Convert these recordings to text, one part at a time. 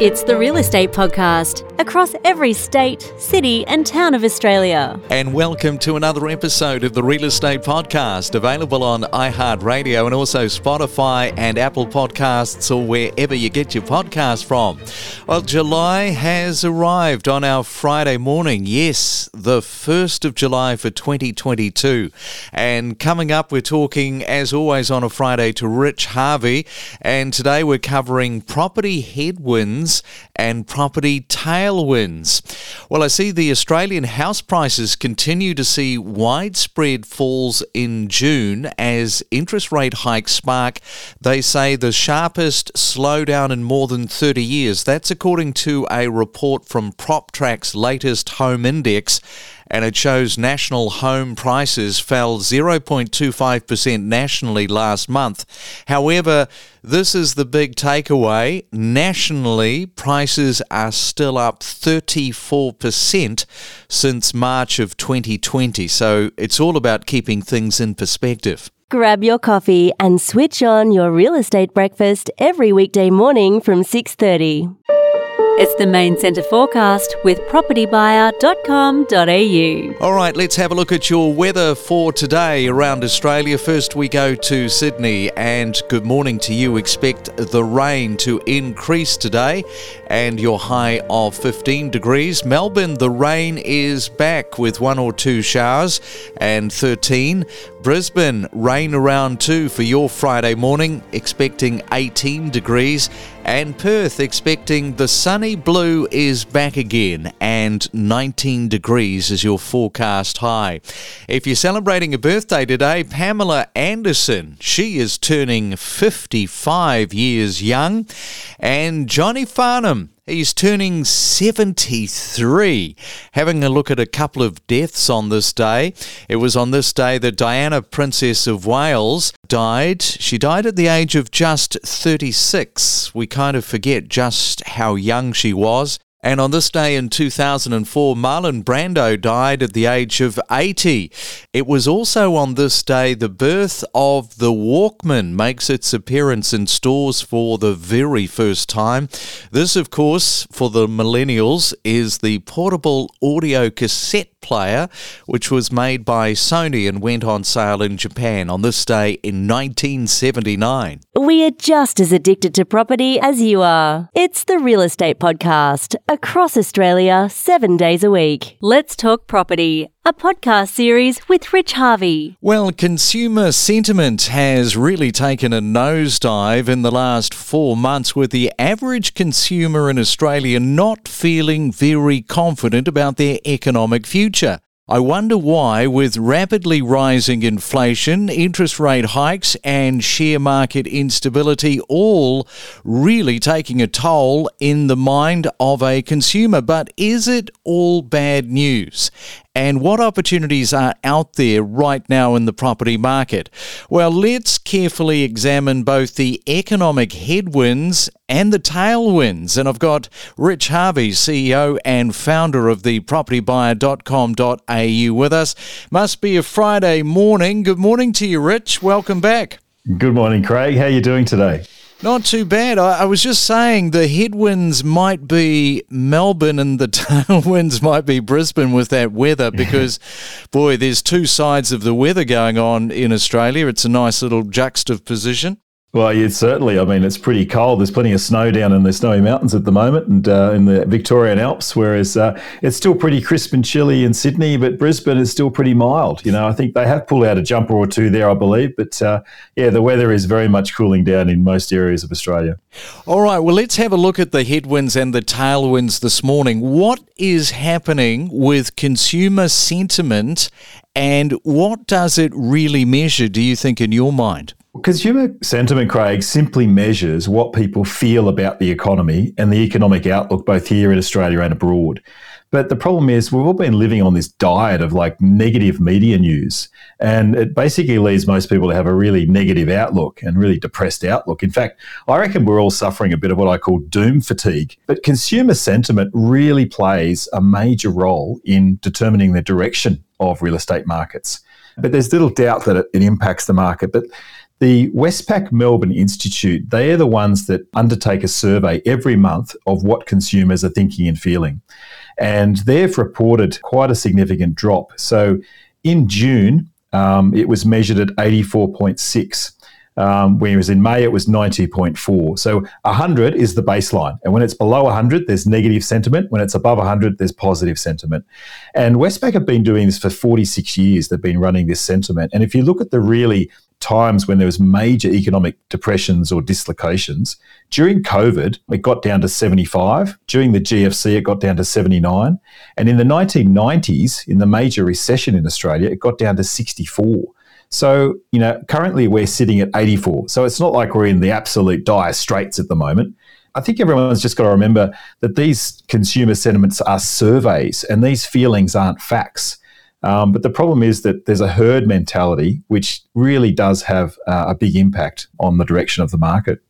It's the Real Estate Podcast across every state, city, and town of Australia. And welcome to another episode of the Real Estate Podcast, available on iHeartRadio and also Spotify and Apple Podcasts or wherever you get your podcast from. Well, July has arrived on our Friday morning. Yes, the 1st of July for 2022. And coming up, we're talking, as always, on a Friday to Rich Harvey. And today we're covering property headwinds friends and property tailwinds. Well, I see the Australian house prices continue to see widespread falls in June as interest rate hikes spark, they say, the sharpest slowdown in more than 30 years. That's according to a report from PropTrack's latest home index and it shows national home prices fell 0.25% nationally last month. However, this is the big takeaway. Nationally, prices are still up 34% since March of 2020. So it's all about keeping things in perspective. Grab your coffee and switch on your real estate breakfast every weekday morning from 6:30. It's the main centre forecast with propertybuyer.com.au. All right, let's have a look at your weather for today around Australia. First, we go to Sydney, and good morning to you. Expect the rain to increase today, and your high of 15 degrees. Melbourne, the rain is back with one or two showers, and 13. Brisbane, rain around 2 for your Friday morning, expecting 18 degrees. And Perth, expecting the sunny blue is back again, and 19 degrees is your forecast high. If you're celebrating a birthday today, Pamela Anderson, she is turning 55 years young. And Johnny Farnham, He's turning 73. Having a look at a couple of deaths on this day. It was on this day that Diana, Princess of Wales, died. She died at the age of just 36. We kind of forget just how young she was. And on this day in 2004, Marlon Brando died at the age of 80. It was also on this day the birth of the Walkman makes its appearance in stores for the very first time. This, of course, for the millennials, is the portable audio cassette player, which was made by Sony and went on sale in Japan on this day in 1979. We are just as addicted to property as you are. It's the Real Estate Podcast across Australia, seven days a week. Let's talk property a podcast series with Rich Harvey. Well, consumer sentiment has really taken a nosedive in the last four months, with the average consumer in Australia not feeling very confident about their economic future. I wonder why, with rapidly rising inflation, interest rate hikes, and share market instability all really taking a toll in the mind of a consumer. But is it all bad news? and what opportunities are out there right now in the property market? Well, let's carefully examine both the economic headwinds and the tailwinds. And I've got Rich Harvey, CEO and founder of the propertybuyer.com.au with us. Must be a Friday morning. Good morning to you, Rich. Welcome back. Good morning, Craig. How are you doing today? Not too bad. I, I, was just saying the headwinds might be Melbourne and the tailwinds might be Brisbane with that weather because, boy, there's two sides of the weather going on in Australia. It's a nice little juxtaposition. Well, yeah, certainly. I mean, it's pretty cold. There's plenty of snow down in the snowy mountains at the moment and uh, in the Victorian Alps, whereas uh, it's still pretty crisp and chilly in Sydney, but Brisbane is still pretty mild. You know, I think they have pulled out a jumper or two there, I believe. But uh, yeah, the weather is very much cooling down in most areas of Australia. All right. Well, let's have a look at the headwinds and the tailwinds this morning. What is happening with consumer sentiment and what does it really measure, do you think, in your mind? Consumer sentiment, Craig, simply measures what people feel about the economy and the economic outlook both here in Australia and abroad. But the problem is, we've all been living on this diet of like negative media news. And it basically leads most people to have a really negative outlook and really depressed outlook. In fact, I reckon we're all suffering a bit of what I call doom fatigue. But consumer sentiment really plays a major role in determining the direction of real estate markets. But there's little doubt that it, it impacts the market. But The Westpac Melbourne Institute, they are the ones that undertake a survey every month of what consumers are thinking and feeling. And they've reported quite a significant drop. So in June, um, it was measured at 84.6. Um, whereas in May it was 90.4. So 100 is the baseline. And when it's below 100, there's negative sentiment. When it's above 100, there's positive sentiment. And Westpac have been doing this for 46 years. They've been running this sentiment. And if you look at the really times when there was major economic depressions or dislocations. During COVID, it got down to 75. During the GFC, it got down to 79. And in the 1990s, in the major recession in Australia, it got down to 64. So, you know, currently we're sitting at 84. So it's not like we're in the absolute dire straits at the moment. I think everyone's just got to remember that these consumer sentiments are surveys and these feelings aren't facts. Um, but the problem is that there's a herd mentality, which really does have uh, a big impact on the direction of the market.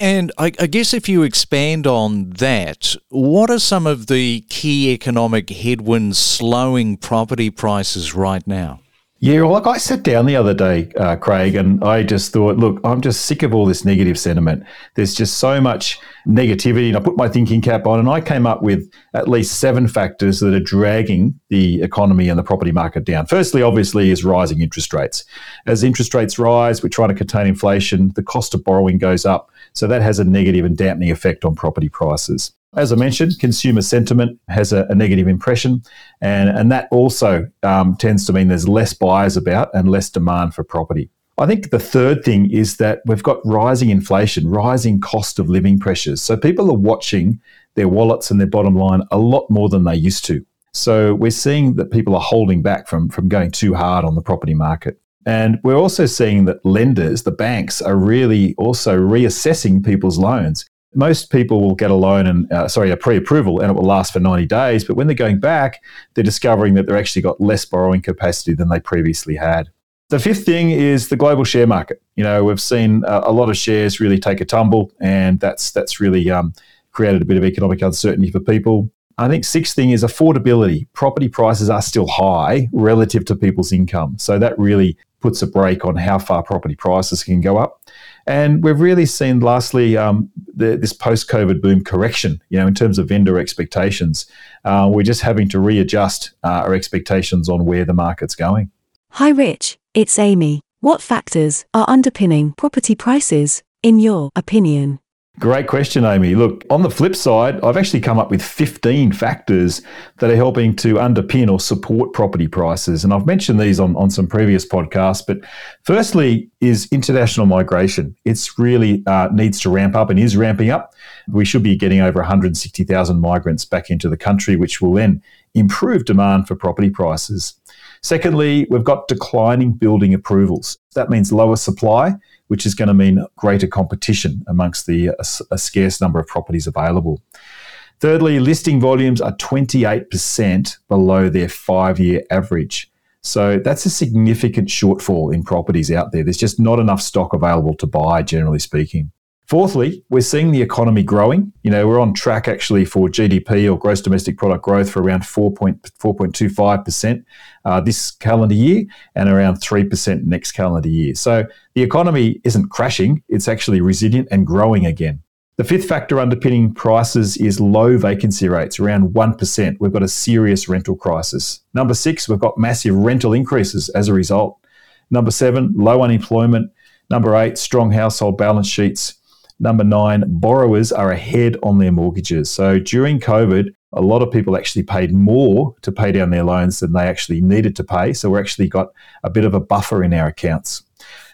And I, I, guess if you expand on that, what are some of the key economic headwinds slowing property prices right now? Yeah, well, like I sat down the other day, uh, Craig, and I just thought, look, I'm just sick of all this negative sentiment. There's just so much negativity. And I put my thinking cap on and I came up with at least seven factors that are dragging the economy and the property market down. Firstly, obviously, is rising interest rates. As interest rates rise, we're trying to contain inflation, the cost of borrowing goes up. So that has a negative and dampening effect on property prices. As I mentioned, consumer sentiment has a, a negative impression, and, and that also um, tends to mean there's less buyers about and less demand for property. I think the third thing is that we've got rising inflation, rising cost of living pressures. So people are watching their wallets and their bottom line a lot more than they used to. So we're seeing that people are holding back from, from going too hard on the property market. And we're also seeing that lenders, the banks, are really also reassessing people's loans most people will get a loan and uh, sorry a pre-approval and it will last for 90 days but when they're going back they're discovering that they've actually got less borrowing capacity than they previously had the fifth thing is the global share market you know we've seen uh, a lot of shares really take a tumble and that's that's really um, created a bit of economic uncertainty for people I think sixth thing is affordability. Property prices are still high relative to people's income. So that really puts a brake on how far property prices can go up. And we've really seen, lastly, um, the, this post-COVID boom correction. You know, in terms of vendor expectations, uh, we're just having to readjust uh, our expectations on where the market's going. Hi, Rich. It's Amy. What factors are underpinning property prices, in your opinion? Great question, Amy. Look, on the flip side, I've actually come up with 15 factors that are helping to underpin or support property prices. And I've mentioned these on, on some previous podcasts. But firstly, is international migration. It's really uh, needs to ramp up and is ramping up. We should be getting over 160,000 migrants back into the country, which will then improve demand for property prices. Secondly, we've got declining building approvals. That means lower supply which is going to mean greater competition amongst the uh, a, a scarce number of properties available. Thirdly, listing volumes are 28% below their five year average. So that's a significant shortfall in properties out there. There's just not enough stock available to buy, generally speaking. Fourthly, we're seeing the economy growing. You know, we're on track actually for GDP or gross domestic product growth for around 4.4.25% uh, this calendar year and around 3% next calendar year. So the economy isn't crashing, it's actually resilient and growing again. The fifth factor underpinning prices is low vacancy rates, around 1%. We've got a serious rental crisis. Number six, we've got massive rental increases as a result. Number seven, low unemployment. Number eight, strong household balance sheets. Number nine, borrowers are ahead on their mortgages. So during COVID, a lot of people actually paid more to pay down their loans than they actually needed to pay. So we're actually got a bit of a buffer in our accounts.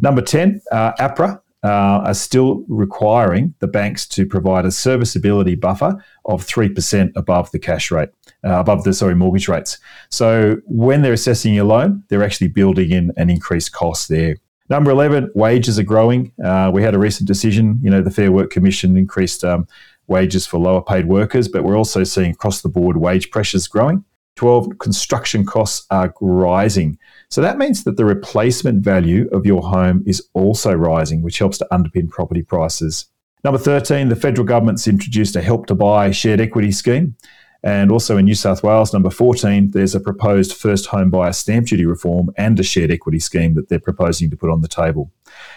Number 10, uh, APRA uh, are still requiring the banks to provide a serviceability buffer of 3% above the cash rate, uh, above the, sorry, mortgage rates. So when they're assessing your loan, they're actually building in an increased cost there. Number 11, wages are growing. Uh, we had a recent decision, you know, the Fair Work Commission increased um, wages for lower paid workers, but we're also seeing across the board wage pressures growing. 12, construction costs are rising. So that means that the replacement value of your home is also rising, which helps to underpin property prices. Number 13, the federal government's introduced a help to buy shared equity scheme. And also in New South Wales, number 14, there's a proposed first home buyer stamp duty reform and a shared equity scheme that they're proposing to put on the table.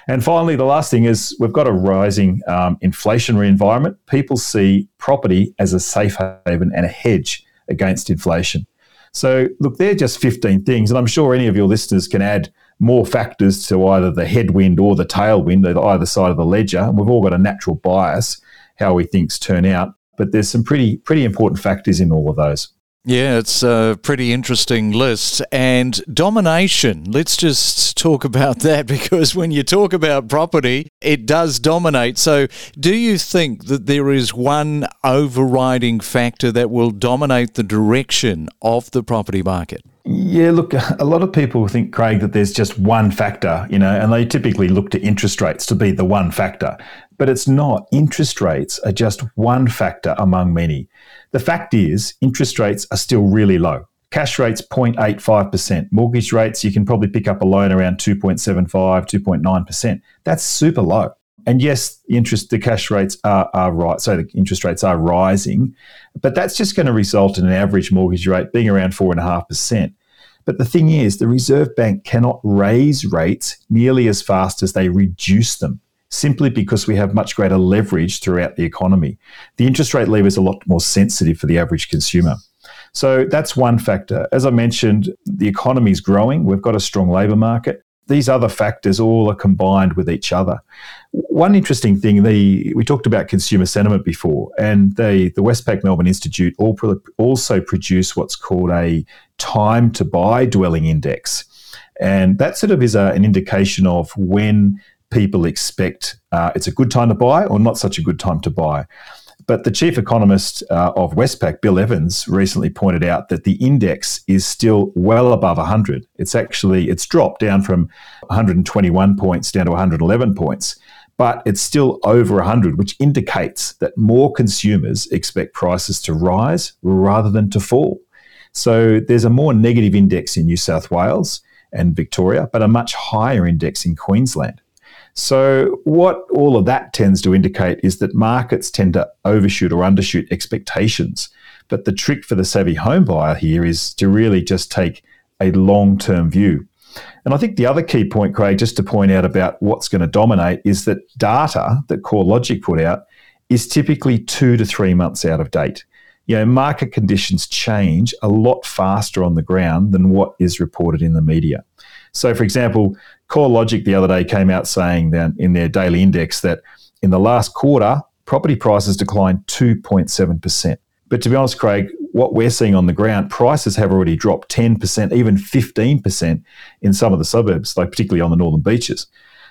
And finally, the last thing is we've got a rising um, inflationary environment. People see property as a safe haven and a hedge against inflation. So, look, they're just 15 things. And I'm sure any of your listeners can add more factors to either the headwind or the tailwind either side of the ledger. And we've all got a natural bias how we things turn out. But there's some pretty pretty important factors in all of those. Yeah, it's a pretty interesting list. And domination, let's just talk about that because when you talk about property, it does dominate. So, do you think that there is one overriding factor that will dominate the direction of the property market? Yeah, look, a lot of people think, Craig, that there's just one factor, you know, and they typically look to interest rates to be the one factor. But it's not. Interest rates are just one factor among many. The fact is, interest rates are still really low. Cash rates 0.85%. Mortgage rates, you can probably pick up a loan around 2.75, 2.9%. That's super low. And yes, the interest, the cash rates are, are right. So the interest rates are rising, but that's just going to result in an average mortgage rate being around 4.5%. But the thing is, the Reserve Bank cannot raise rates nearly as fast as they reduce them simply because we have much greater leverage throughout the economy. The interest rate lever is a lot more sensitive for the average consumer. So that's one factor. As I mentioned, the economy is growing. We've got a strong labour market. These other factors all are combined with each other. One interesting thing, the, we talked about consumer sentiment before, and the, the Westpac Melbourne Institute also produce what's called a time to buy dwelling index. And that sort of is a, an indication of when people expect uh, it's a good time to buy or not such a good time to buy. But the chief economist uh, of Westpac, Bill Evans, recently pointed out that the index is still well above 100. It's actually it's dropped down from 121 points down to 111 points, but it's still over 100, which indicates that more consumers expect prices to rise rather than to fall. So there's a more negative index in New South Wales and Victoria, but a much higher index in Queensland. So, what all of that tends to indicate is that markets tend to overshoot or undershoot expectations. But the trick for the savvy home buyer here is to really just take a long term view. And I think the other key point, Craig, just to point out about what's going to dominate is that data that CoreLogic put out is typically two to three months out of date. You know, market conditions change a lot faster on the ground than what is reported in the media. So, for example, CoreLogic the other day came out saying that in their daily index that in the last quarter, property prices declined 2.7%. But to be honest, Craig, what we're seeing on the ground, prices have already dropped 10%, even 15% in some of the suburbs, like particularly on the northern beaches.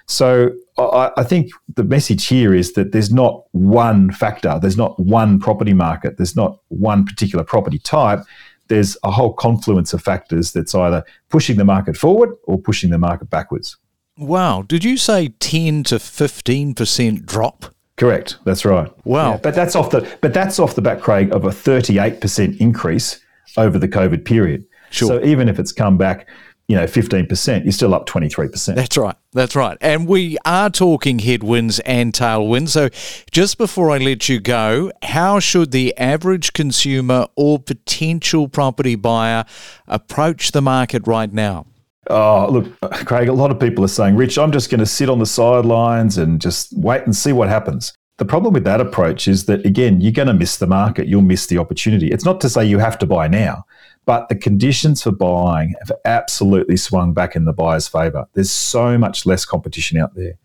So I, I, think the message here is that there's not one factor, there's not one property market, there's not one particular property type there's a whole confluence of factors that's either pushing the market forward or pushing the market backwards. Wow. Did you say 10 to 15% drop? Correct. That's right. Wow. Yeah, but that's off the but that's off the back, Craig, of a 38% increase over the COVID period. Sure. So even if it's come back you know, 15%, you're still up 23%. That's right. That's right. And we are talking headwinds and tailwinds. So just before I let you go, how should the average consumer or potential property buyer approach the market right now? Oh, look, Craig, a lot of people are saying, Rich, I'm just going to sit on the sidelines and just wait and see what happens. The problem with that approach is that, again, you're going to miss the market. You'll miss the opportunity. It's not to say you have to buy now. But the conditions for buying have absolutely swung back in the buyer's favour. There's so much less competition out there.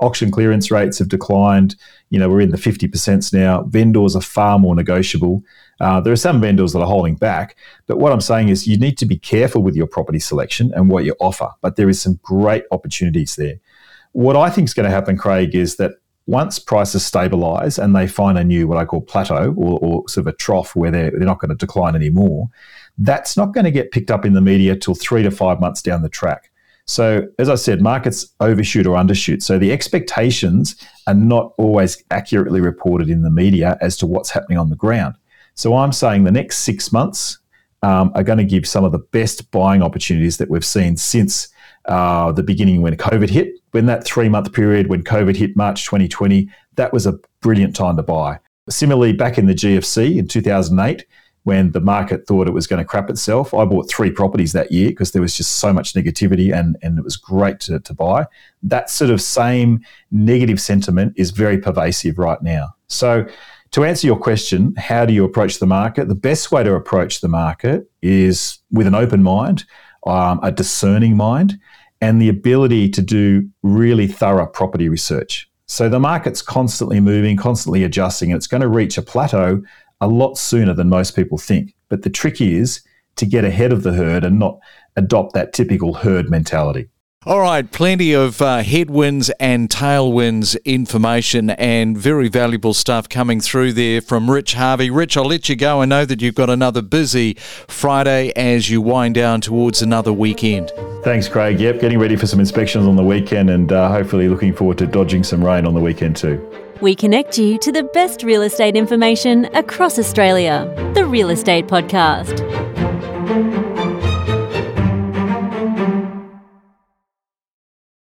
Auction clearance rates have declined. You know, we're in the 50% now. Vendors are far more negotiable. Uh, there are some vendors that are holding back. But what I'm saying is you need to be careful with your property selection and what you offer. But there is some great opportunities there. What I think is going to happen, Craig, is that once prices stabilize and they find a new, what I call plateau or, or sort of a trough where they're, they're not going to decline anymore, that's not going to get picked up in the media till three to five months down the track. So, as I said, markets overshoot or undershoot. So, the expectations are not always accurately reported in the media as to what's happening on the ground. So, I'm saying the next six months um, are going to give some of the best buying opportunities that we've seen since uh, the beginning when COVID hit. When that three month period, when COVID hit March 2020, that was a brilliant time to buy. Similarly, back in the GFC in 2008, when the market thought it was going to crap itself. I bought three properties that year because there was just so much negativity and, and it was great to, to buy. That sort of same negative sentiment is very pervasive right now. So, to answer your question, how do you approach the market? The best way to approach the market is with an open mind, um, a discerning mind, and the ability to do really thorough property research. So the market's constantly moving, constantly adjusting, and it's going to reach a plateau a lot sooner than most people think. But the trick is to get ahead of the herd and not adopt that typical herd mentality. All right, plenty of uh, headwinds and tailwinds information and very valuable stuff coming through there from Rich Harvey. Rich, I'll let you go. I know that you've got another busy Friday as you wind down towards another weekend. Thanks, Craig. Yep, getting ready for some inspections on the weekend and uh, hopefully looking forward to dodging some rain on the weekend too. We connect you to the best real estate information across Australia. The Real Estate Podcast.